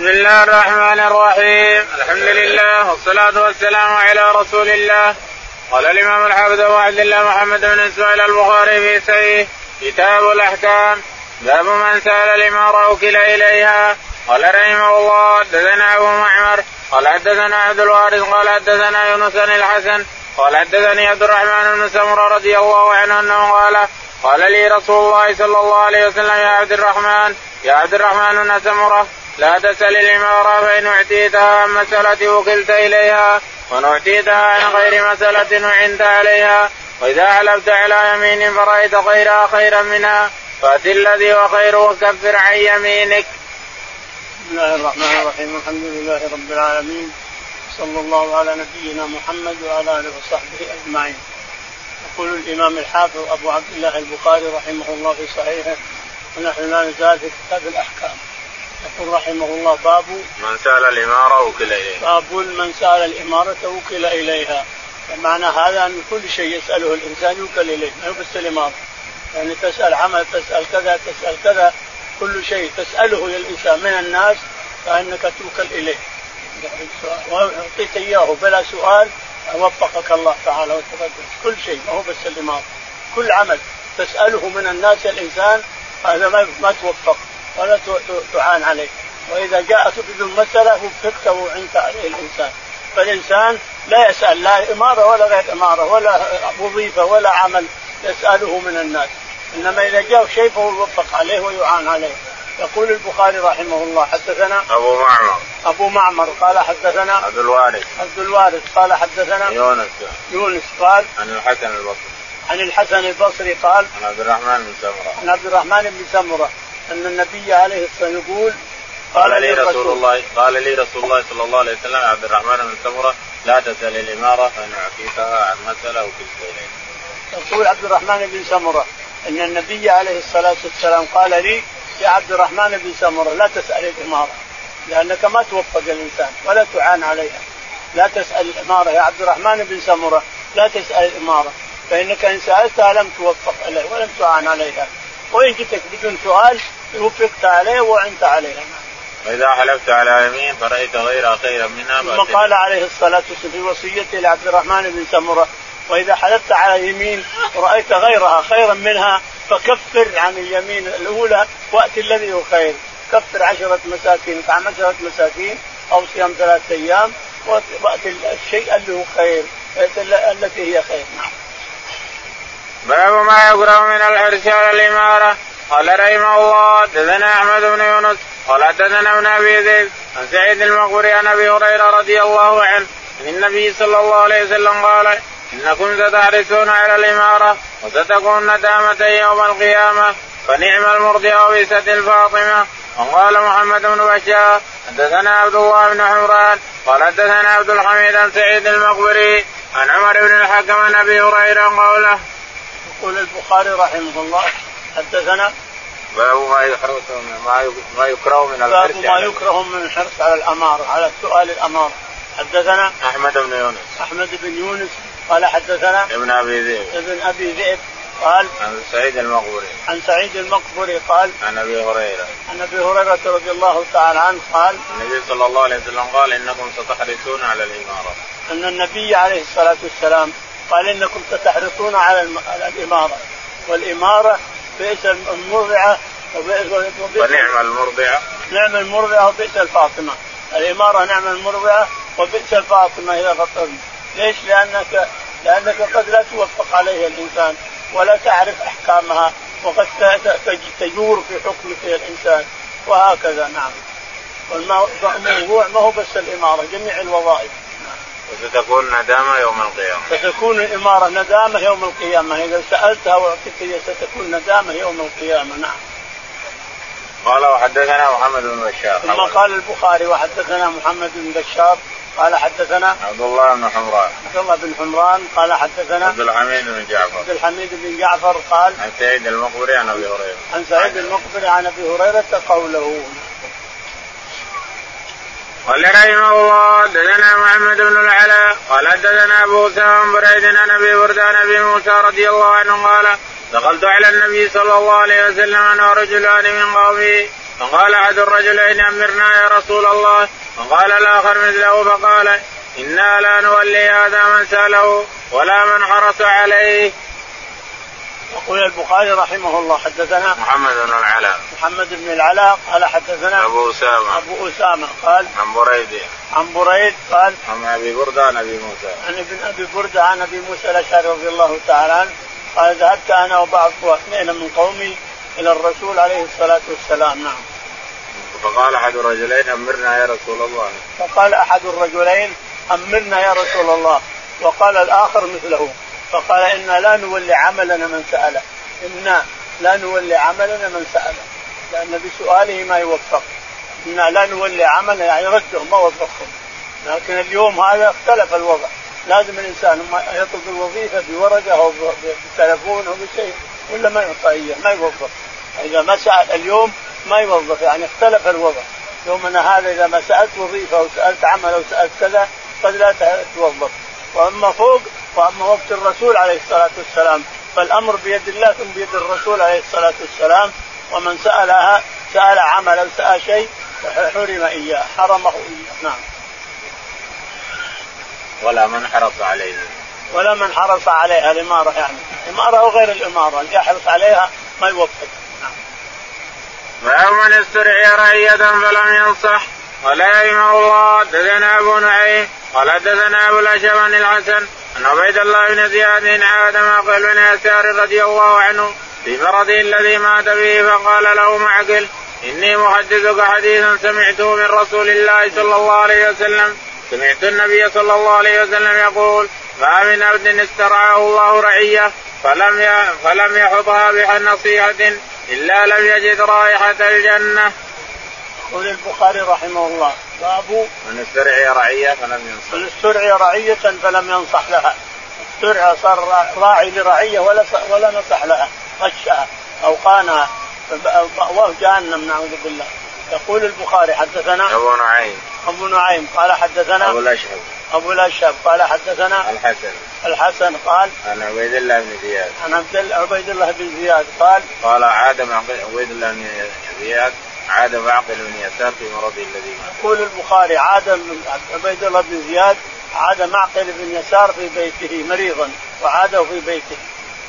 بسم الله الرحمن الرحيم الحمد لله والصلاة والسلام على رسول الله قال الإمام الحافظ أبو عبد الله محمد بن إسماعيل البخاري في سيه كتاب الأحكام باب من سأل الإمارة وكل إليها قال رحمه الله حدثنا أبو معمر قال حدثنا عبد الوارث قال حدثنا يونس بن الحسن قال حدثني عبد الرحمن بن سمره رضي الله عنه انه قال قال لي رسول الله صلى الله عليه وسلم يا عبد الرحمن يا عبد الرحمن بن سمره لا تسل الإمارة فإن اعطيتها عن مسألة وكلت إليها وإن اعطيتها عن غير مسألة وعنت عليها وإذا حلفت على يمين فرأيت غيرها خيرا منها فأت الذي هو خير وكفر عن يمينك. بسم الله الرحمن الرحيم الحمد لله رب العالمين صلى الله على نبينا محمد وعلى آله وصحبه أجمعين. يقول الإمام الحافظ أبو عبد الله البخاري رحمه الله في صحيحه ونحن لا نزال في كتاب الأحكام. يقول رحمه الله باب من سأل الإمارة وكل اليها. باب من سأل الإمارة وكل إليها. معنى هذا أن كل شيء يسأله الإنسان يوكل إليه ما هو بس الإمارة. يعني تسأل عمل تسأل كذا تسأل كذا كل شيء تسأله الإنسان من الناس فإنك توكل إليه. واعطيت إياه بلا سؤال وفقك الله تعالى وتقدم كل شيء ما هو بس الامام كل عمل تسأله من الناس الإنسان هذا ما توفق ولا تعان عليه. وإذا جاءت بدون مسألة وفقت وعنت عليه الإنسان. فالإنسان لا يسأل لا إمارة ولا غير إمارة ولا وظيفة ولا عمل يسأله من الناس. إنما إذا جاء شيء فهو يوفق عليه ويعان عليه. يقول البخاري رحمه الله حدثنا أبو معمر. أبو معمر قال حدثنا عبد الوارث. عبد الوارث قال حدثنا يونس. يونس قال عن الحسن البصري. عن الحسن البصري قال عن عبد الرحمن بن سمرة. عن عبد الرحمن بن سمرة. أن النبي عليه الصلاة والسلام يقول قال لي رسول الله قال لي رسول الله صلى الله عليه وسلم عبد الرحمن بن سمرة لا تسأل الإمارة فإن اعطيتها عن مسألة وكلت اليه. يقول عبد الرحمن بن سمرة أن النبي عليه الصلاة والسلام قال لي يا عبد الرحمن بن سمرة لا تسأل الإمارة لأنك ما توفق الإنسان ولا تعان عليها لا تسأل الإمارة يا عبد الرحمن بن سمرة لا تسأل الإمارة فإنك إن سألتها لم توفق عليه ولم تعان عليها وإن جئتك بدون سؤال وفقت عليه وعنت عليها وإذا حلفت على يمين فرأيت غيرها خيرا منها ثم قال عليه الصلاة والسلام في وصيته لعبد الرحمن بن سمرة وإذا حلفت على يمين ورأيت غيرها خيرا منها فكفر عن اليمين الأولى واتي الذي هو خير. كفر عشرة مساكين اطعم عشرة مساكين أو صيام ثلاثة أيام واتي الشيء اللي هو خير التي هي خير. نعم. باب ما يقرأ من الحرص على الإمارة. قال رحمه الله حدثنا أحمد بن يونس قال حدثنا ابن أبي ذئب عن سعيد المقبري عن أبي هريرة رضي الله عنه عن النبي صلى الله عليه وسلم قال إنكم ستحرصون على الإمارة وستكون ندامه يوم القيامة فنعم المرضع وبئست الفاطمة وقال محمد بن بشار حدثنا عبد الله بن حمران قال حدثنا عبد الحميد عن سعيد المقبري عن عمر بن الحكم عن أبي هريرة قوله. يقول البخاري رحمه الله حدثنا؟ باب ما يحرص ما يكره من الحرص باب ما يكره من الحرص على الأمارة على سؤال الأمارة. حدثنا؟ أحمد بن يونس. أحمد بن يونس. قال حدثنا؟ ابن أبي ذئب. ابن أبي ذئب. قال؟ عن سعيد المقبري عن سعيد المقبري قال؟ عن أبي هريرة. عن أبي هريرة رضي الله تعالى عنه قال؟ النبي صلى الله عليه وسلم قال إنكم ستحرصون على الإمارة. أن النبي عليه الصلاة والسلام قال إنكم ستحرصون على الإمارة. والإمارة بئس المرضعة ونعم المرضعة. نعم المرضعة وبئس الفاطمة. الإمارة نعم المرضعة وبئس الفاطمة إذا فطرنا. ليش؟ لانك لأنك قد لا توفق عليها الإنسان ولا تعرف أحكامها وقد تجور في حكمك الإنسان. وهكذا نعم. والموضوع ما هو بس الإمارة جميع الوظائف. وستكون ندامة يوم القيامة. ستكون الإمارة ندامة يوم القيامة. إذا سألتها وأعطيت ستكون ندامة يوم القيامة. نعم. قال وحدثنا محمد بن بشار. ثم قال البخاري وحدثنا محمد بن بشار. قال حدثنا عبد الله بن حمران. عبد الله بن حمران. قال حدثنا عبد الحميد بن جعفر. عبد الحميد بن جعفر قال عن سعيد المقبري عن أبي هريرة. عن سعيد المقبري عن أبي هريرة قوله. قال رحمه الله حدثنا محمد بن العلاء قال حدثنا أبو سام بريد عن أبي برده عن أبي موسى رضي الله عنه قال دخلت على النبي صلى الله عليه وسلم أنا ورجلان من قومه فقال أحد الرجلين أمرنا يا رسول الله وقال الآخر مثله فقال إنا لا نولي هذا من سأله ولا من حرص عليه. يقول البخاري رحمه الله حدثنا محمد بن العلاء. محمد بن العلاء قال حدثنا أبو أسامة. أبو أسامة قال عن بريد. عن بريد قال عن أبي برده عن أبي موسى. عن ابن أبي برده عن أبي موسى الأشعري رضي الله تعالى عنه قال ذهبت أنا وبعض واثنين من قومي إلى الرسول عليه الصلاة والسلام. نعم. فقال أحد الرجلين أمرنا يا رسول الله. فقال أحد الرجلين أمرنا يا رسول الله. وقال الآخر مثله. فقال أنا لا نولي عملنا من ساله أنا لا نولي عملنا من ساله لأن بسؤاله ما يوفق. أنا لا نولي عملنا يعني ردهم ما وفقهم. لكن اليوم هذا اختلف الوضع. لازم الإنسان يطلب الوظيفة بورقة أو بتلفون أو بشيء ولا ما يعطى اياه ما يوظف إذا ما سأل اليوم ما يوظف يعني اختلف الوضع. يومنا هذا إذا ما سألت وظيفة أو سألت عمل أو سألت كذا قد لا توظف وأما فوق وأما وقت الرسول عليه الصلاة والسلام فالأمر بيد الله ثم بيد الرسول عليه الصلاة والسلام ومن سألها سأل عمل أو سأل شيء حرم إياه حرمه إياه نعم. ولا من حرص عليها ولا من حرص عليها الإمارة يعني الإمارة وغير الإمارة اللي يحرص عليها ما يوفق نعم. باب من استرعي رعية فلم ينصح قال رحمه الله دثنا أبو نعيم قال دثنا أبو الاشب الحسن أن عبيد الله بن زياد عاد معقل بن يسار رضي الله عنه في مرضه الذي مات به فقال له معقل إني محدثك حديثا سمعته من رسول الله صلى الله عليه وسلم سمعت النبي صلى الله عليه وسلم يقول ما من عبد استرعاه الله رعية فلم فلم يحطها بنصيحة إلا لم يجد رائحة الجنة. يقول البخاري رحمه الله باب من استرعي رعية فلم ينصح. من استرعي رعية فلم ينصح لها. استرعى صار راعي لرعية ولا ولا نصح لها. غشها أو خانها مأواه جهنم نعوذ بالله. يقول البخاري حدثنا أبو نعيم. أبو نعيم قال حدثنا أبو الأشهب. أبو الأشهب قال حدثنا الحسن. الحسن قال عن عبيد الله بن زياد. عن عبد عبيد الله بن زياد قال قال عاد مع عبيد الله بن زياد عاد معقل بن يسار في مرضه الذي مات يقول البخاري عاد عبيد الله بن زياد عاد معقل بن يسار في بيته مريضا وعاده في بيته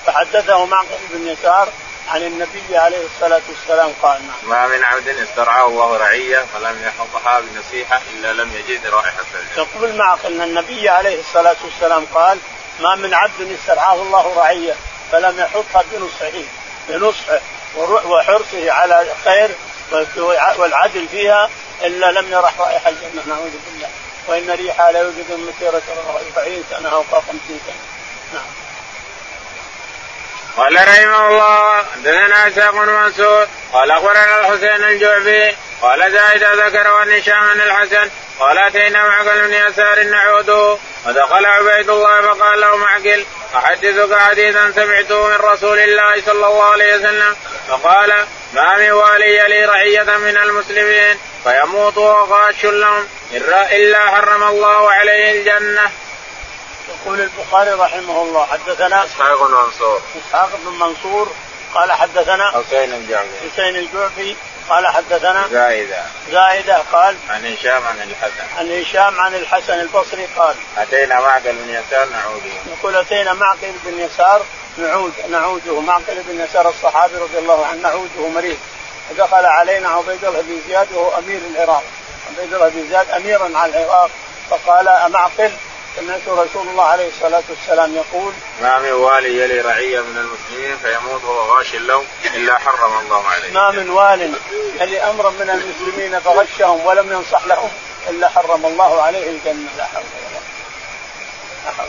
فحدثه معقل بن يسار عن النبي عليه الصلاة والسلام قال نعم. ما من عبد استرعاه الله رعية فلم يحطها بنصيحة إلا لم يجد رائحة الجنة. يقول معقل أن النبي عليه الصلاة والسلام قال ما من عبد استرعاه الله رعية فلم يحطها بنصحه بنصحه وحرصه على الخير والعدل فيها إلا لم يرح رائحة الجنة. نعوذ بالله. وإن ريحها لا يوجد مسيرة 40 سنة أو 50 سنة. نعم. قال رحمه الله حدثنا اسحاق بن منصور قال أخبرنا الحسين الجعفي قال زايد ذكر عن هشام الحسن قال أتينا معقل بن يسار نعوده ودخل عبيد الله فقال له معقل أحدثك حديثا سمعته من رسول الله صلى الله عليه وسلم؟ فقال ما من والي لي رعية من المسلمين فيموت وغاش لهم إلا حرم الله عليه الجنة. يقول البخاري رحمه الله حدثنا إسحاق بن منصور. إسحاق بن منصور قال حدثنا حسين الجعفي. حسين الجعفي قال حدثنا زايدة. زايدة قال عن هشام عن الحسن. عن هشام عن الحسن البصري قال أتينا معقل بن يسار نعوده يقول أتينا معقل بن يسار نعود نعوده معقل بن يسار الصحابي رضي الله عنه نعوده مريض. فدخل علينا عبيد الله بن زياد وهو أمير العراق. عبيد الله بن زياد أميرا على العراق. فقال معقل سمعت رسول الله عليه الصلاة والسلام يقول ما من والي يلي رعية من المسلمين فيموت وهو غاش لهم إلا حرم الله عليه. ما من وال يلي أمرا من المسلمين فغشهم ولم ينصح لهم إلا حرم الله عليه الجنة. لا حول ولا لا حول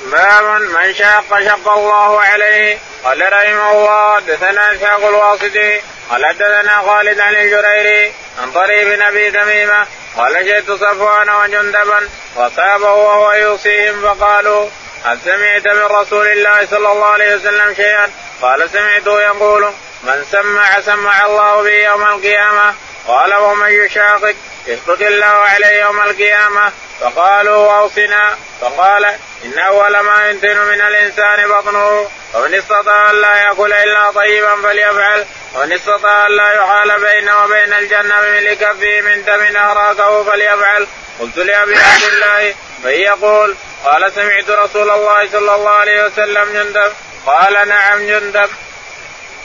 باب من شاق شق الله عليه. قال رحمه الله حدثنا إسحاق الواسطي. قال حدثنا خالد عن الجريري عن طريق أبي تميمة. قال جئت صفوان وجندبا وصابه وهو يوصيهم فقالوا هل سمعت من رسول الله صلى الله عليه وسلم شيئا؟ قال سمعته يقول من سمع سمع الله به يوم القيامة. قال ومن يشاقق يسقط الله عليه يوم القيامة. فقالوا اوصنا فقال إن أول ما ينتن من الإنسان بطنه ومن استطاع أن لا يأكل إلا طيبا فليفعل ومن استطاع أن لا يحال بينه وبين الجنة بملء كفه من دم أراكه فليفعل. قلت لأبي عبد الله من يقول؟ قال سمعت رسول الله صلى الله عليه وسلم جندب قال نعم جندب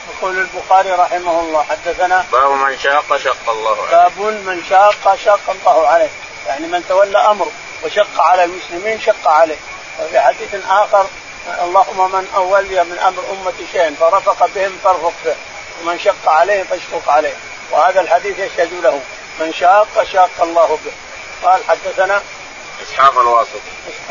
يقول البخاري رحمه الله حدثنا باب من شاق شق الله عليه. باب من شاق شق الله عليه. يعني من تولى أمره وشق على المسلمين شق عليه. وفي حديث آخر اللهم من أولي من أمر أمتي شيئا فرفق بهم فارفق به. ومن شق عليه فاشفق عليه وهذا الحديث يشهد له. من شاق شاق الله به. قال حدثنا إسحاق الواسطي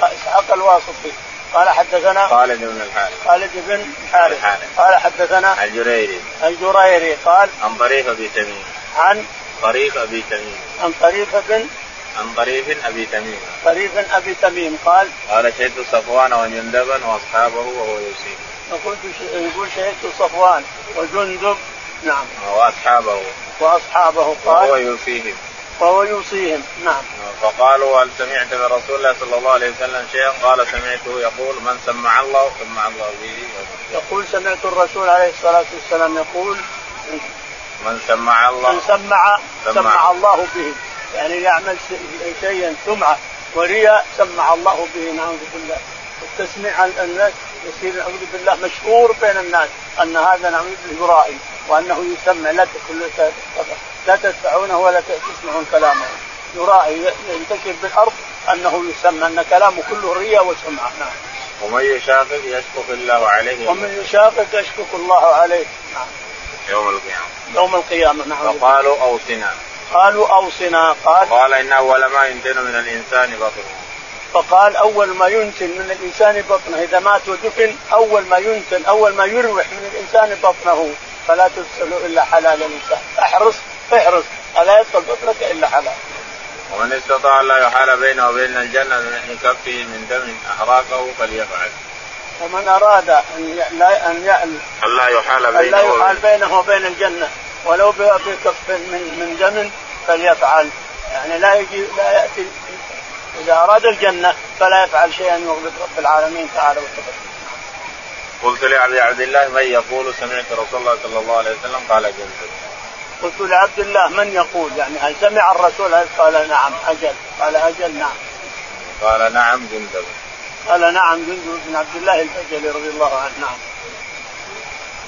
اسحاق الواسطي قال حدثنا خالد بن الحارث. خالد بن الحارث. قال حدثنا الجريري. الجريري. قال عن طريق أبي تميم. عن طريق أبي تميم. عن طريق بن عن طريق أبي تميم. طريق أبي تميم. قال قال شهدت صفوان وجندبا وأصحابه وهو يوصيهم يقول يقول شهدت صفوان وجندب. نعم. وأصحابه. وأصحابه. قال وهو يوصيهم. وهو يوصيهم. نعم. فقالوا هل سمعت من رسول الله صلى الله عليه وسلم شيئا؟ قال سمعته يقول من سمع الله سمع الله به يقول سمعت الرسول عليه الصلاة والسلام يقول من سمع الله من سمع سمع, سمع الله به. يعني يعمل شيئا. سمعه ورياء سمع الله به نعوذ بالله. التسميع الناس يصير نعوذ بالله مشهور بين الناس أن هذا نعوذ بالله يرائي وأنه يسمع. لا لا تدفعونه ولا تسمعون كلامه. يرائي ينتشر بالأرض أنه يسمى أن كلامه كله رياء وسمعة. نعم. ومن يشاقق يشفق الله عليه. ومن يشاقق يشفق الله عليه. نعم. يوم القيامة. يوم القيامة نعم فقالوا أوصنا. قالوا أوصنا. قال قال إن أول ما ينتن من الإنسان بطنه فقال أول ما ينتن من الإنسان بطنه. إذا مات ودفن أول ما ينتن أول ما يروح من الإنسان بطنه. فلا تدخل إلا حلال الإنسان. احرص احرص. الا يدخل بطنك إلا حلال. ومن استطاع لا يحال بينه وبين الجنة من كفه من دم أحراقه فليفعل. ومن أراد أن لا أن يعلم أن لا يحال بينه لا يحال بينه وبين الجنة. ولو بكف من من دم فليفعل. يعني لا يجي لا يأتي. إذا أراد الجنة فلا يفعل شيئا يغضب رب العالمين تعالى وتقدم. قلت لعبد عبد الله من يقول سمعت رسول الله صلى الله عليه وسلم قال جنزل. قلت لعبد الله من يقول؟ يعني هل سمع الرسول؟ قال نعم أجل. قال أجل نعم. قال نعم جندب. قال نعم جندب بن عبد الله البجلي رضي الله عنه نعم.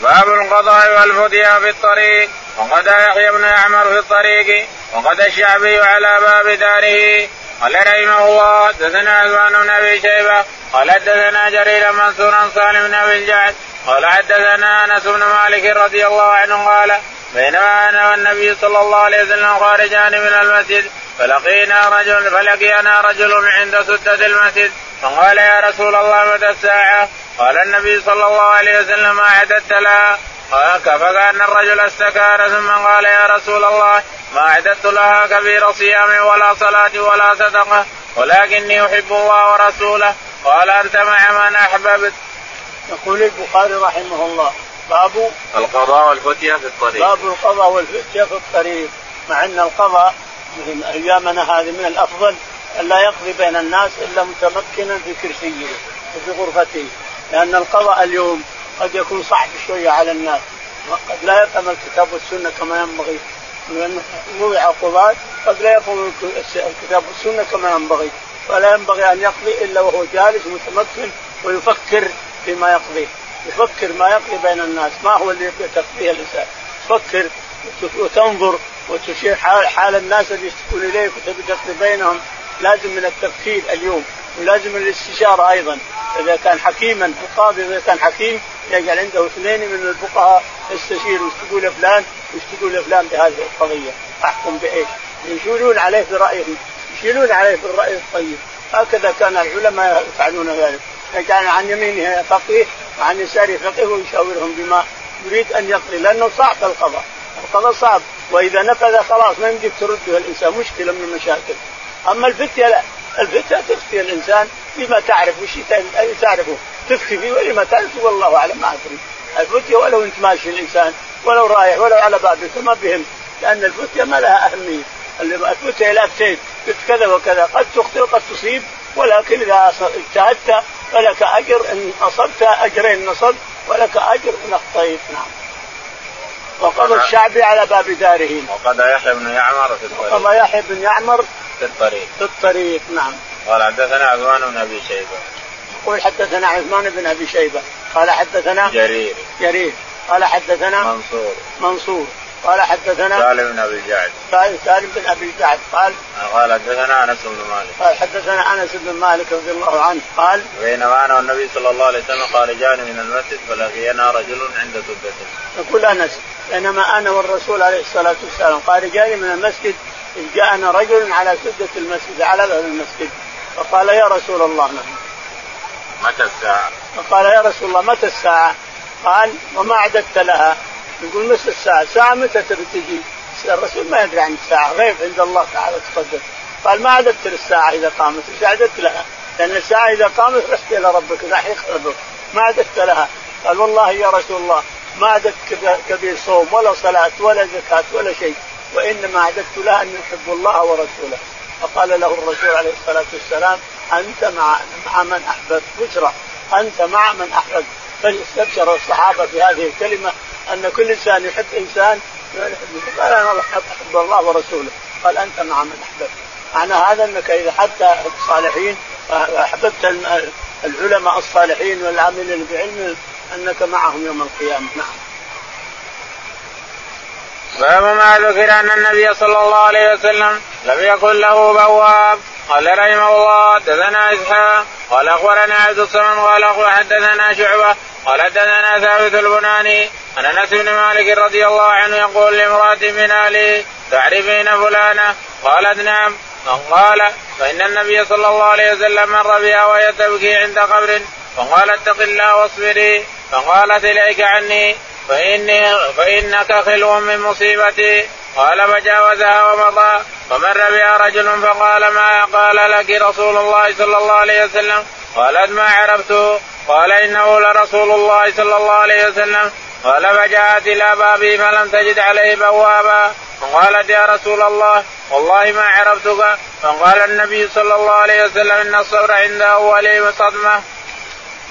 باب القضاء والفدية في الطريق. وقد يحيى بن يعمر في الطريق. وقد الشعبي على باب داره. قال رحمه الله حدثنا عثمان بن أبي شيبة. قال حدثنا جرير منصور عن سالم بن أبي الجعد. قال حدثنا أنس بن مالك رضي الله عنه قال بينما أنا والنبي صلى الله عليه وسلم خارجان من المسجد فلقينا رجل فلقينا رجل عند سدة المسجد فقال يا رسول الله متى الساعة؟ قال النبي صلى الله عليه وسلم ما أعددت لها؟ قال فكان الرجل استكان ثم قال يا رسول الله ما أعددت لها كبير صيام ولا صلاة ولا صدقة ولكني أحب الله ورسوله قال أنت مع من أحببت. يقول البخاري رحمه الله باب القضاء والفتية في الطريق. باب القضاء والفتية في الطريق. مع أن القضاء من أيامنا هذه من الأفضل أن لا يقضي بين الناس إلا متمكنا في كرسيه وفي غرفته. لأن القضاء اليوم قد يكون صعب شوية على الناس. قد لا يفهم الكتاب والسنة كما ينبغي. لأن وضع قضاة قد لا يفهم الكتاب والسنة كما ينبغي. ولا ينبغي أن يقضي إلا وهو جالس متمكن ويفكر فيما يقضيه يفكر ما يقضي بين الناس ما هو اللي تقضيه الإنسان؟ تفكر وتنظر وتشير حال, حال الناس اللي يشتكون إليك وتبي تقضي بينهم. لازم من التفكير اليوم ولازم من الاستشارة أيضا. إذا كان حكيما القاضي إذا كان حكيم يجعل عنده اثنين من الفقهاء يستشير وش تقول فلان وش تقول فلان بهذه القضية. أحكم بإيش؟ يشيلون عليه برأيهم يشيلون عليه بالرأي الطيب. هكذا كان العلماء يفعلون ذلك. يجعل عن يمينه فقيه وعن يساره فقيه ويشاورهم بما يريد أن يقضي لأنه صعب القضاء. القضاء صعب وإذا نفذ خلاص ما يمديك ترده الإنسان مشكلة من المشاكل. أما الفتية لا الفتية تفتي الإنسان بما تعرف وش تعرفه. تفتي فيه ولما تعرف والله أعلم ما أدري. الفتية ولو انت ماشي الانسان ولو رايح ولو على بابك ما بهم. لأن الفتية ما لها أهمية. إلى افتيت قلت كذا وكذا قد تخطئ وقد تصيب ولكن إذا اجتهدت فلك أجر إن أصبت أجرين نصبت ولك أجر إن أخطيت نعم. وقضى الشعبي على باب داره. وقضى يحيى بن يعمر في الطريق. وقضى يحيى بن يعمر في الطريق. في الطريق نعم. قال حدثنا عثمان بن أبي شيبة. يقول حدثنا عثمان بن أبي شيبة قال حدثنا جرير جرير قال حدثنا منصور منصور قال حدثنا سالم بن أبي جعد. سالم بن أبي جعد. قال قال حدثنا أنس بن مالك. قال حدثنا أنس بن مالك رضي الله عنه. قال بينما أنا والنبي صلى الله عليه وسلم خارجان من المسجد فلقينا رجل عند سدة يقول أنس بينما أنا والرسول عليه الصلاة والسلام خارجان من المسجد إذ جاءنا رجل على سدة المسجد على باب المسجد. فقال يا رسول الله نعم. متى الساعة؟ فقال يا رسول الله متى الساعة؟ قال وما أعددت لها. يقول متى الساعة؟ الساعة متى تبي تجي؟ الرسول ما يدري عن الساعة غيب عند الله تعالى تقدس قال ما أعددت للساعة إذا قامت؟ إيش أعددت لها؟ لأن الساعة إذا قامت رحت إلى ربك راح ربك ما أعددت لها. قال والله يا رسول الله ما أعددت كبير صوم ولا صلاة ولا زكاة ولا شيء. وإنما أعددت لها أن يحب الله ورسوله. فقال له الرسول عليه الصلاة والسلام أنت مع مع من أحببت؟ بشرى. أنت مع من أحببت. فاستبشر الصحابة بهذه الكلمة أن كل إنسان يحب إنسان قال أنا أحب الله ورسوله. قال أنت مع من أحببت. معنى هذا أنك إذا حتى الصالحين أحببت العلماء الصالحين والعاملين بعلمهم أنك معهم يوم القيامة. نعم. باب ما ذكر أن النبي صلى الله عليه وسلم لم يكن له بواب. قال رحمه الله حدثنا إسحاق قال أخبرنا عبد الصمد قال حدثنا شعبة قال حدثنا ثابت البناني عن أنس بن مالك رضي الله عنه يقول لامرأة من اهله تعرفين فلانة قالت نعم. قال فإن النبي صلى الله عليه وسلم مر بها وهي تبكي عند قبر فقال اتق الله واصبري فقالت إليك عني فإني فإنك خلو من مصيبتي. قال فجاوزها ومضى. فمر بها رجل فقال ما قال لك رسول الله صلى الله عليه وسلم؟ قالت ما عرفته قال إنه لرسول الله صلى الله عليه وسلم. قال فجاءت إلى بابي فلم تجد عليه بوابا فقالت يا رسول الله والله ما عرفتك. فقال النبي صلى الله عليه وسلم إن الصبر عند اول صدمة.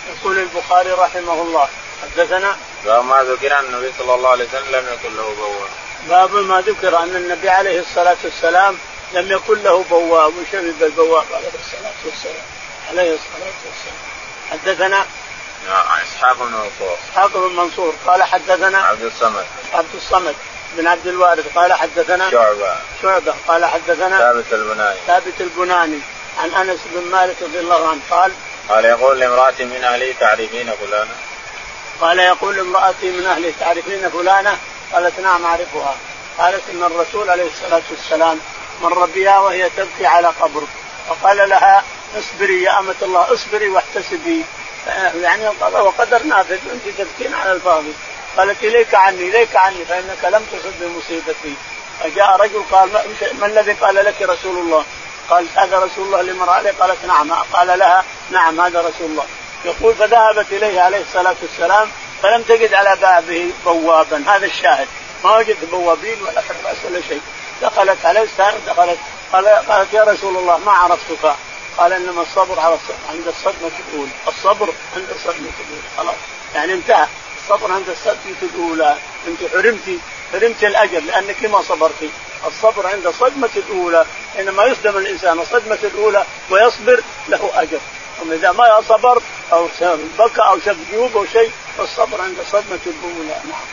يقول البخاري رحمه الله حدثنا؟ باب ما ذكر النبي صلى الله عليه وسلم لم يكن له بواب. باب ما ذكر أن النبي عليه الصلاة والسلام لم يكن له بواب وشرب البواب عليه الصلاة والسلام. عليه الصلاة والسلام. حدثنا؟ إسحاق بن منصور. إسحاق بن منصور. قال حدثنا؟ عبد الصمد. عبد الصمد بن عبد الوارث. قال حدثنا؟ شعبة. شعبة. قال حدثنا؟ ثابت البناني. ثابت البناني. عن أنس بن مالك رضي الله عنه قال قال يقول لامرأة من أهلي تعرفين فلانة قال يقول امرأتي من أهلي تعرفين فلانة قالت نعم أعرفها. قالت إن الرسول عليه الصلاة والسلام مر بها وهي تبكي على قبر. فقال لها اصبري يا أمة الله اصبري واحتسبي. يعني القضاء وقدر نافذ أنت تبكين على الفاضي. قالت إليك عني إليك عني فإنك لم تصب بمصيبتي. فجاء رجل قال ما الذي قال لك رسول الله؟ قالت هذا رسول الله لامرأة قالت نعم. قال لها نعم هذا رسول الله. يقول فذهبت إليه عليه الصلاة والسلام فلم تجد على بابه بوابا. هذا الشاهد. ما وجد بوابين ولا حراس ولا شيء. دخلت عليه السلام دخلت. قالت يا رسول الله ما عرفتك؟ قال إنما الصبر على عند الصدمة الاولى الصبر عند الصدمة الاولى خلاص. يعني انتهى. الصبر عند الصدمة الاولى انت حرمتي. حرمت الأجر لأنك ما صبرتي الصبر عند الصدمه الاولى حينما يصدم الإنسان الصدمه الاولى ويصبر له أجر. أما إذا ما صبر أو بكى أو شق جيوب أو شيء فالصبر عند صدمة الاولى نعم.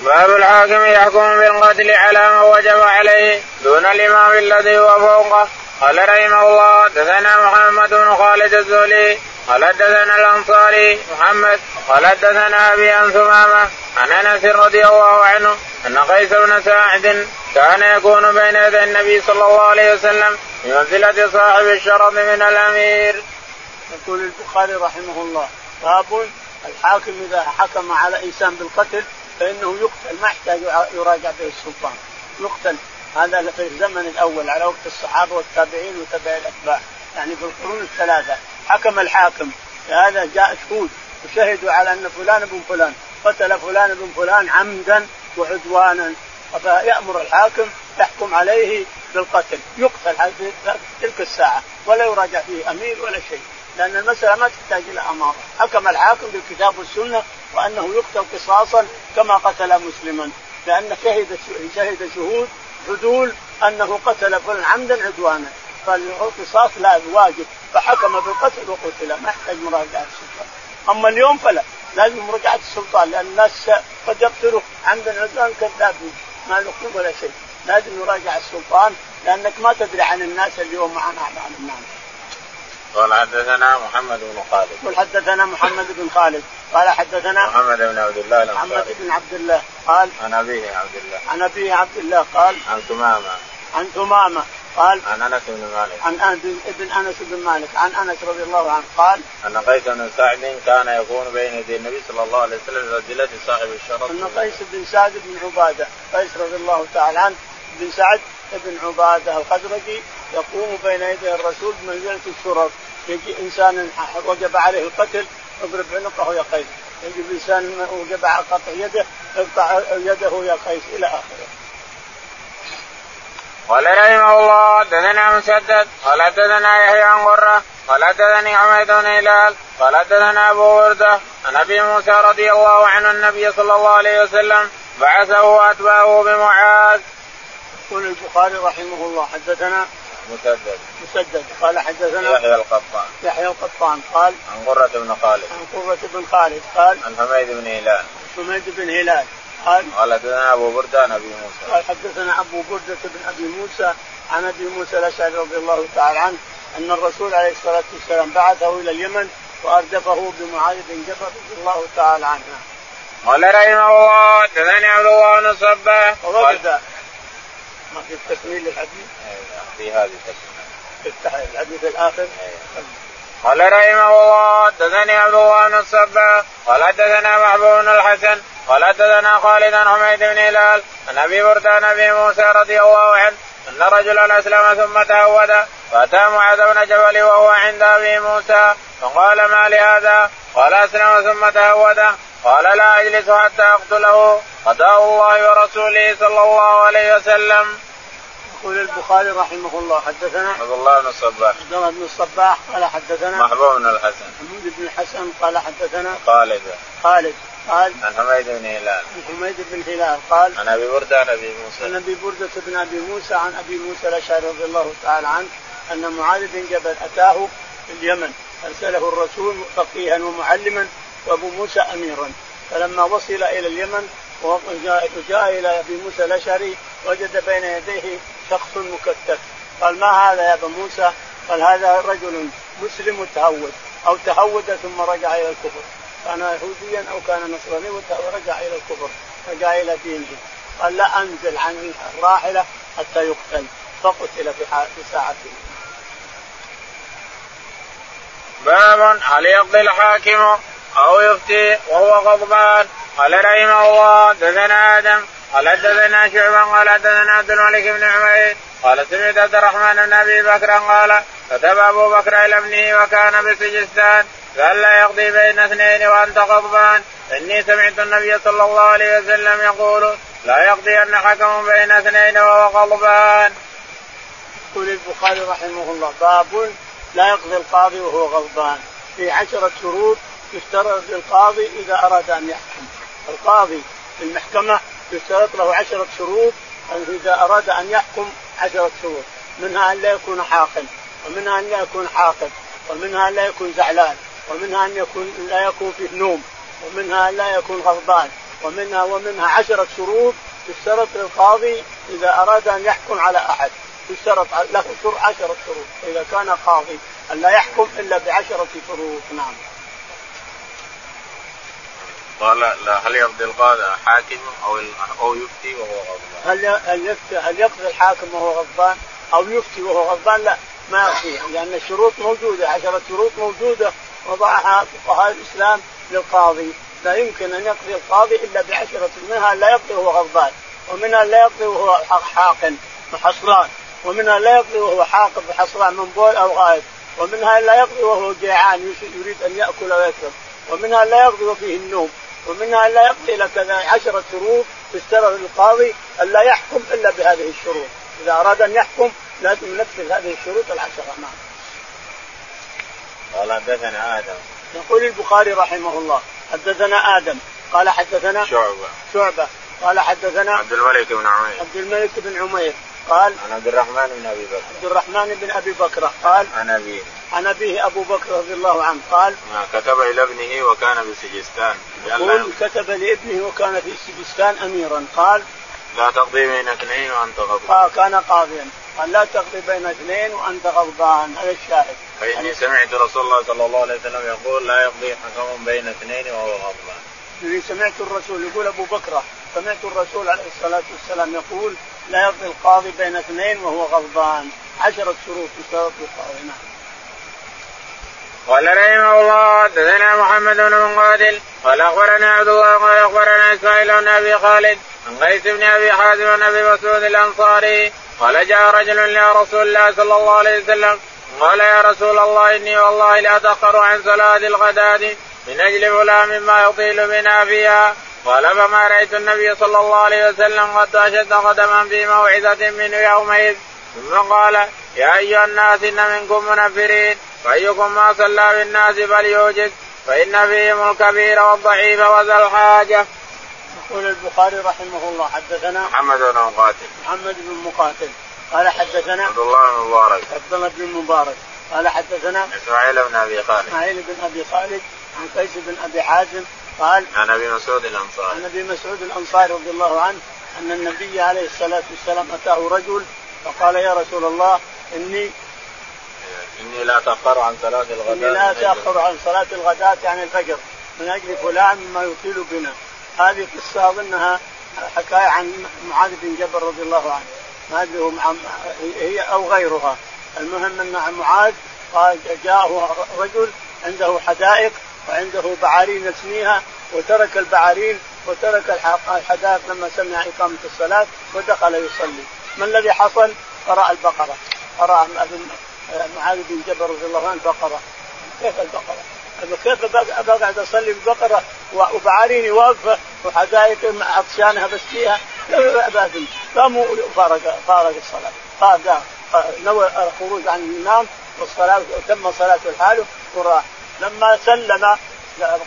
باب الحاكم يحكم بالقتل على ما وجب عليه دون الإمام الذي هو فوقه قال رحمه الله دثنا محمد بن خالد الزولي قال حدثنا الأنصاري محمد قال حدثنا أبي عن ثمامة عن أنس رضي الله عنه أن قيس بن ساعد كان يكون بين يدي النبي صلى الله عليه وسلم بمنزله صاحب الشرف من الأمير. يقول البخاري رحمه الله باب الحاكم إذا حكم على إنسان بالقتل فإنه يقتل ما يحتاج يراجع به السلطان يقتل. هذا في الزمن الأول على وقت الصحابة والتابعين وتبع الأتباع يعني في القرون الثلاثة. حكم الحاكم هذا جاء شهود وشهدوا على أن فلان بن فلان قتل فلان بن فلان عمدا وعدوانا. فيأمر الحاكم يحكم عليه بالقتل يقتل تلك الساعة ولا يراجع فيه أمير ولا شيء. لأن المسألة ما تحتاج إلى أمارة. حكم الحاكم بالكتاب والسنة وأنه يقتل قصاصا كما قتل مسلما. لأن شهد شهد شهود عدول أنه قتل فلان عمدا عدوانا. فالقصاص لا واجب. فحكم بالقتل وقتل. ما يحتاج مراجعة السلطان. أما اليوم فلا. لازم مراجعة السلطان. لأن الناس قد يقتلوا عمدا عدوانا كذابين ما له ولا شيء. لازم يراجع السلطان. لأنك ما تدري عن الناس اليوم معنا عن الناس. قال حدثنا محمد بن خالد. قال حدثنا محمد بن خالد. قال حدثنا محمد بن عبد الله محمد بن عبد الله. قال عن أبيه عبد الله. عن أبيه عبد الله. قال عن ثمامه عن ثمامه قال عن أنس بن مالك. عن ابن أنس بن مالك. عن أنس رضي الله عنه. قال أن قيس بن سعد كان يكون بين يدي النبي صلى الله عليه وسلم رجلة صاحب الشرف. أن قيس بن سعد بن عبادة قيس رضي الله تعالى عنه بن سعد بن عبادة الخزرجي يقوم بين يدي الرسول بمنزلة الشرف يجي إنسان وجب عليه القتل اضرب عنقه يا قيس يجي إنسان وجب على قطع يده اقطع يده يا قيس إلى آخره. قال رحمه الله حدثنا مسدد قال حدثنا يحيى عن قره قال حدثني حميد بن هلال قال حدثنا أبو وردة عن أبي موسى رضي الله عنه النبي صلى الله عليه وسلم بعثه واتباعه بمعاذ. يقول البخاري رحمه الله حدثنا مسدد. مسدد. قال حدثنا يحيى القطان. يحيى القطان قال عن قرة بن خالد. عن قرة بن خالد قال عن حميد بن هلال. حميد بن هلال قال قال حدثنا أبو بردة عن أبي موسى. قال حدثنا أبو بردة بن أبي موسى عن أبي موسى الأشعري رضي الله تعالى عنه أن الرسول عليه الصلاة والسلام بعثه إلى اليمن وأردفه بمعاذ بن جبل رضي الله تعالى عنه. قال رحمه الله حدثني عبد الله بن قال ما في تكميل للحديث؟ في هذه التكميل. افتح الحديث الآخر. قال رحمه الله حدثني عبد الله بن الصباح قال حدثنا محبوب بن الحسن قال حدثنا خالد بن حميد بن هلال عن أبي برده عن أبي موسى رضي الله عنه أن رجلا أسلم ثم تهود فأتى معاذ بن جبل وهو عند أبي موسى فقال ما لهذا؟ قال أسلم ثم تهود قال لا اجلس حتى أقتله قضاء الله ورسوله صلى الله عليه وسلم. يقول البخاري رحمه الله حدثنا عبد الله بن الصباح. عبد الله بن الصباح قال حدثنا محبوب بن الحسن. محمود بن الحسن قال حدثنا خالد. خالد قال عن حميد بن هلال. عن حميد بن هلال قال عن أبي بردة عن أبي موسى. عن أبي بردة بن أبي موسى عن أبي موسى الأشعري رضي الله تعالى عنه أن معاذ بن جبل أتاه في اليمن أرسله الرسول فقيها ومعلما وأبو موسى أميرا. فلما وصل إلى اليمن وجاء إلى أبي موسى الأشعري وجد بين يديه شخص مكتف. قال ما هذا يا أبا موسى؟ قال هذا رجل مسلم تهود أو تهود ثم رجع إلى الكفر. كان يهوديا أو كان نصرانيا ورجع إلى الكفر رجع إلى دينه. قال لا أنزل عن الراحلة حتى يقتل. فقتل في ساعته. باب هل يقضي الحاكم أو يفتي وهو غضبان. قال رحمه الله دثنا آدم. قال حدثنا شعبا قال حدثنا عبد الملك بن عمير. قال سمعت عبد الرحمن بن أبي بكر قال كتب أبو بكر إلى ابنه وكان بسجستان. قال لا يقضي بين اثنين وأنت غضبان. إني سمعت النبي صلى الله عليه وسلم يقول لا يقضي أن حكم بين اثنين وهو غضبان. يقول البخاري رحمه الله باب لا يقضي القاضي وهو غضبان. في عشرة شروط يشترط للقاضي إذا أراد أن يحكم. القاضي في المحكمة يشترط له عشرة شروط إذا أراد أن يحكم عشرة شروط. منها أن لا يكون حاقا ومنها أن لا يكون حاقد ومنها أن لا يكون زعلان ومنها أن يكون لا يكون فيه نوم ومنها أن لا يكون غضبان. ومنها ومنها عشرة شروط تشترط للقاضي إذا أراد أن يحكم على أحد. يشترط له عشرة شروط إذا كان قاضي أن لا يحكم إلا بعشرة شروط. نعم. قال لا هل يقضي القاضي حاكم أو أو يفتي وهو غضبان؟ هل هل يفتي هل يقضي الحاكم وهو غضبان أو يفتي وهو غضبان؟ لا ما يقضي لأن الشروط موجودة عشره شروط موجودة وضعها فقهاء الإسلام للقاضي لا يمكن أن يقضي القاضي إلا بعشرة منها لا يقضي وهو غضبان ومنها لا يقضي وهو حاقن وحصران ومنها لا يقضي وهو حاقب وحصران من بول أو غائب ومنها لا يقضي وهو جيعان يريد أن يأكل ويشرب ومنها لا يقضي وفيه النوم ومنها لا يقضي الا كذا عشرة شروط اشترط القاضي أن لا يحكم إلا بهذه الشروط. إذا أراد أن يحكم لازم ينفذ هذه الشروط العشره نعم. قال حدثنا آدم. يقول البخاري رحمه الله حدثنا آدم. قال حدثنا شعبة. شعبة. قال حدثنا عبد الملك بن عمير. عبد الملك بن عمير. قال عن عبد الرحمن بن أبي بكر. عبد الرحمن بن أبي بكر. قال عن أبيه. عن أبيه أبو بكر رضي الله عنه قال كتب إلى ابنه وكان بسجستان يقول كتب لابنه وكان في سجستان أميرا. قال لا تقضي بين اثنين وأنت غضبان. آه كان قاضيا. قال لا تقضي بين اثنين وأنت غضبان. هذا الشاهد. فإني سمعت رسول الله صلى الله عليه وسلم يقول لا يقضي حكم بين اثنين وهو غضبان. الذي سمعت الرسول يقول أبو بكر سمعت الرسول عليه الصلاة والسلام يقول لا يقضي القاضي بين اثنين وهو غضبان. عشرة شروط يشترط القاضي نعم. قال رحمه الله حدثنا محمد بن مقاتل قال أخبرنا عبد الله قال أخبرنا إسماعيل بن أبي خالد عن قيس بن أبي حازم بن أبي مسعود الأنصاري قال جاء رجل إلى رسول الله صلى الله عليه وسلم قال يا رسول الله إني والله لا أتأخر عن صلاة الغداة من أجل فلان مما يطيل بنا فيها. قال فما رأيت النبي صلى الله عليه وسلم قد أشد قدما في موعظة منه يومئذ. ثم قال يا أيها الناس إن منكم منفرين. فايكم ما صلى بالناس فليوجد فإن فيهم الكبير والضعيف وذا الحاجة. يقول البخاري رحمه الله حدثنا محمد بن مقاتل. محمد بن مقاتل. قال حدثنا عبد الله بن مبارك. عبد الله بن مبارك. قال حدثنا إسماعيل بن أبي خالد. إسماعيل بن أبي خالد عن قيس بن أبي حازم قال عن أبي مسعود الأنصاري. عن أبي مسعود الأنصاري رضي الله عنه أن النبي عليه الصلاة والسلام أتاه رجل فقال يا رسول الله إني إني لا أتأخر عن صلاة الغداء إني لا أتأخر عن صلاة الغداة يعني الفجر. من أجل فلان مما يطيل بنا. هذه قصة أظنها حكاية عن معاذ بن جبل رضي الله عنه. ما أدري هي أو غيرها. المهم أن معاذ قال جاءه رجل عنده حدائق وعنده بعارين يسميها وترك البعارين وترك الحدائق لما سمع إقامة الصلاة ودخل يصلي. ما الذي حصل؟ قرأ البقرة. قرأ معاذ بن جبل رضي الله عنه البقرة كيف البقرة؟ كيف بقعد أصلي بالبقره وبعاريني واقفة وحدائق عطشانها بسقيها قاموا فارق فارق الصلاة. قال نوى الخروج عن الإمام والصلاه وتم صلاته لحاله وراح. لما سلم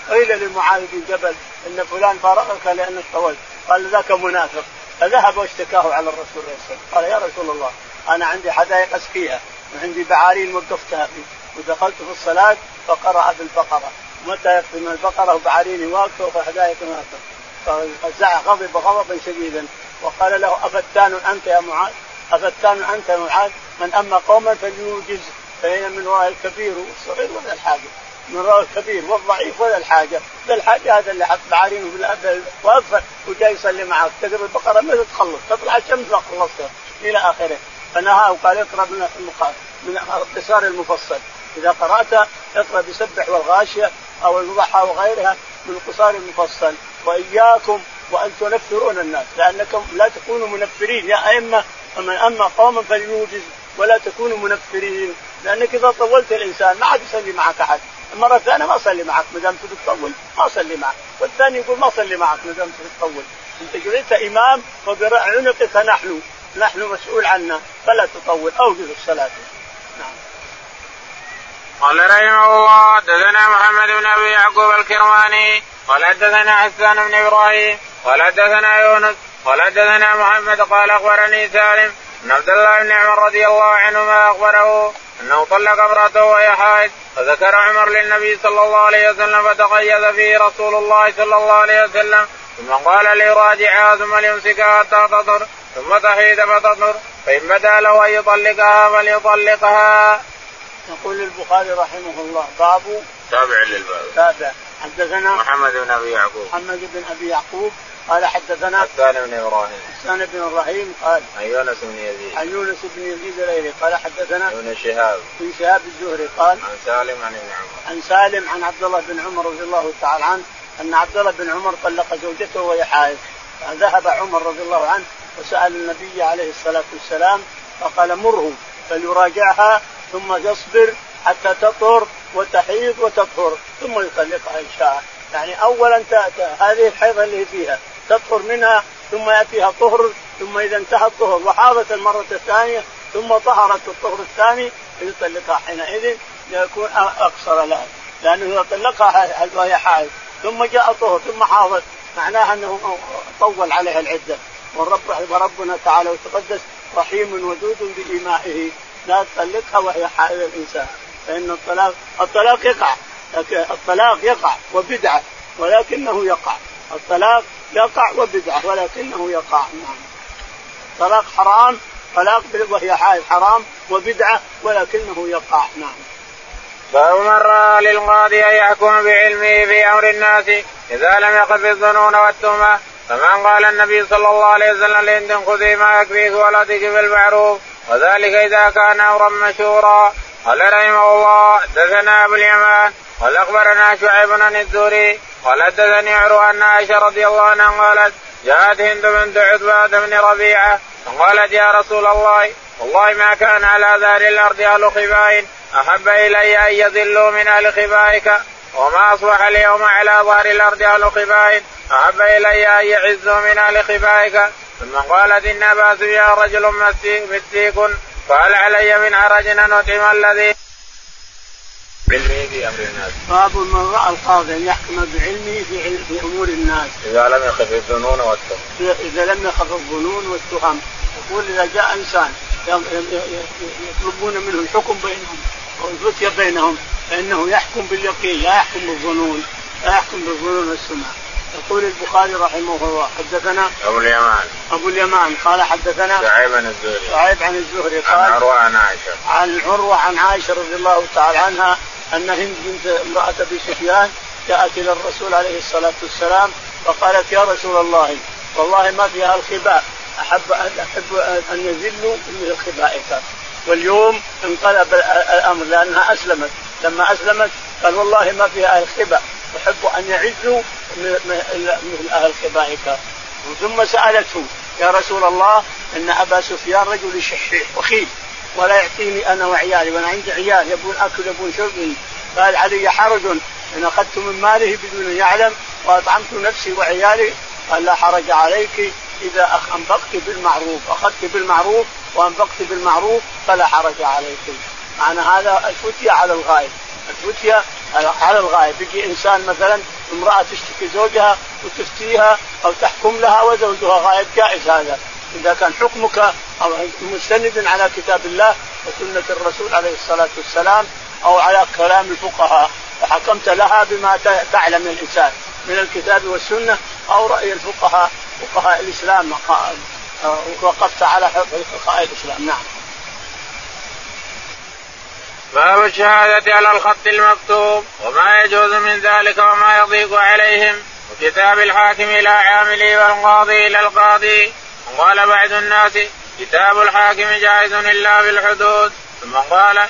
قيل لمعاذ بن جبل إن فلان فارقك لانك طولت قال ذاك منافق. فذهب واشتكاه على الرسول صلى الله عليه وسلم. قال يا رسول الله أنا عندي حدائق أسقيها. وعندي بعارين وقفتها فيه ودخلت في الصلاة فقرأ بالبقرة. متى يختم البقرة وبعارين واقفه وحدائق فزع غضب غضبا شديدا. وقال له أفتان أنت يا معاذ؟ أفتان أنت يا معاذ؟ من أما قوما فليوجز. فإن من وراء الكبير والصغير ولا الحاجة. من وراء الكبير والضعيف ولا الحاجة. ذا الحاجة هذا اللي حط بعارينه واقفة وجاي يصلي معك تقرأ البقرة ما تخلص؟ تطلع الشمس ما خلصتها إلى آخره. فنهاه وقال اقرأ من من قصار المفصل. إذا قرأت اقرأ بسبح والغاشية أو الضحى وغيرها من القصار المفصل. وإياكم وأن تنفرون الناس. لأنكم لا تكونوا منفرين. يا أئمة فمن أما قوما فليوجز ولا تكونوا منفرين. لأنك إذا طولت الإنسان ما عاد يصلي معك أحد. المره الثانية ما اصلي معك. ما دام تطول ما اصلي معك. والثاني يقول ما اصلي معك ما دام تطول. انت جعلت إمام وبعنقك نحن نحن مسؤول عنا فلا تطول اوجز الصلاة. نعم. قال رحمه الله حدثنا محمد بن أبي يعقوب الكرماني قال حدثنا حسان بن إبراهيم قال حدثنا يونس قال حدثنا محمد قال أخبرني سالم أن عبد الله بن عمر رضي الله عنهما أخبره أنه طلق امرأته وهي حائض فذكر عمر للنبي صلى الله عليه وسلم فتقيد فيه رسول الله صلى الله عليه وسلم ثم قال ليراجعها ثم ليمسكها حتى تطهر. ثم تحيد فتطهر فإن بدا له أن يطلقها فليطلقها. يقول البخاري رحمه الله باب تابع للباب. تابع. حدثنا محمد بن أبي يعقوب. محمد بن أبي يعقوب قال حدثنا حسان بن إبراهيم. حسان بن إبراهيم قال عن يونس بن يزيد. عن يونس بن يزيد الأيلي قال حدثنا ابن شهاب. بن شهاب الزهري قال عن سالم عن ابن عمر. عن سالم عن عبد الله بن عمر رضي الله تعالى عنه أن عبد الله بن عمر طلق زوجته وهي حائض. فذهب عمر رضي الله عنه وسأل النبي عليه الصلاة والسلام فقال مره فليراجعها ثم يصبر حتى تطهر وتحيض وتطهر ثم يطلقها إن شاء. يعني اولا هذه الحيضه اللي فيها تطهر منها ثم يأتيها طهر ثم إذا انتهى الطهر وحاضت المرة الثانية ثم طهرت الطهر الثاني يطلقها حينئذ يكون أقصر لها. لأنه إذا طلقها وهي حائض ثم جاء طهر ثم حاضت معناها أنه طول عليها العدة. والرب وربنا تعالى وتقدس رحيم ودود بإيمائه. لا تطلقها وهي حائض الإنسان. فإن الطلاق الطلاق يقع. الطلاق يقع وبدعة. ولكنه يقع. الطلاق يقع وبدعة. ولكنه يقع. نعم. طلاق حرام. طلاق وهي حائض حرام وبدعة. ولكنه يقع. نعم. من راى للقاضي أن يحكم بعلمه في أمر الناس إذا لم يقف الظنون والتهمة. فمن قال النبي صلى الله عليه وسلم لهند خذي ما يكفيك ولا تجب بالمعروف وذلك إذا كان أمرا مشهورا. قال رحمه الله حدثنا أبو اليمان قال أخبرنا شعيب بن الزهري قال حدثني عروة ان عائشة رضي الله عنها قالت جاءت هند بنت عتبة بن ربيعة فقالت يا رسول الله والله ما كان على ذار الأرض أهل خباء أحب إلي أن يذلوا من أهل خبائك. وما اصبح اليوم على ظهر الأرض أهل خباء أحب إلي أن يعزوا من أهل خبائك ثم قالت إن أبا سفيان رجل مسيك فهل علي من حرج أن أطعم الذي بعلمه في أمر الناس. باب من رأى القاضي أن يحكم بعلمه في في أمور الناس. إذا لم يخف الظنون والتهم. إذا لم يخف الظنون والتهم، يقول إذا جاء إنسان يطلبون منه الحكم بينهم أو الفتيا بينهم فإنه يحكم باليقين لا يحكم بالظنون لا يحكم بالظنون والسمع. يقول البخاري رحمه الله حدثنا أبو اليمان. أبو اليمان قال حدثنا شعيب عن الزهري. شعيب عن الزهري قال عن عروة عن عائشة. عن عروة عن عائشة رضي الله تعالى عنها أن هند بنت امرأة أبي سفيان جاءت إلى الرسول عليه الصلاة والسلام فقالت يا رسول الله والله ما فيها الخباء أحب ان أحب أن يذلوا من خبائك واليوم انقلب الأمر لأنها أسلمت. لما أسلمت قال والله ما فيها الخباء أحب أن يعزوا مثل أهل خبائك. ثم سألته يا رسول الله إن أبا سفيان رجل شحيح وخيل ولا يعطيني أنا وعيالي وأنا عندي عيال يبون أكل يبون شرب. قال علي حرج إن أخذت من ماله بدون أن يعلم وأطعمت نفسي وعيالي. قال لا حرج عليك. إذا أنفقت بالمعروف أخذت بالمعروف وأنفقت بالمعروف فلا حرج عليك. معنى هذا الفتية على الغاية الفتية على الغاية بيجي إنسان مثلا امرأة تشتكي زوجها وتفتيها أو تحكم لها وزوجها غايب جائز هذا. إذا كان حكمك مستند على كتاب الله وسنة الرسول عليه الصلاة والسلام أو على كلام الفقهاء وحكمت لها بما تعلم الإنسان من الكتاب والسنة أو رأي الفقهاء فقهاء الإسلام وقفت على فقهاء الإسلام. نعم. باب الشهادة على الخط المكتوب وما يجوز من ذلك وما يضيق عليهم. وكتاب الحاكم إلى عامله والقاضي إلى القاضي. وقال بعض الناس كتاب الحاكم جائز إلا بالحدود. ثم قال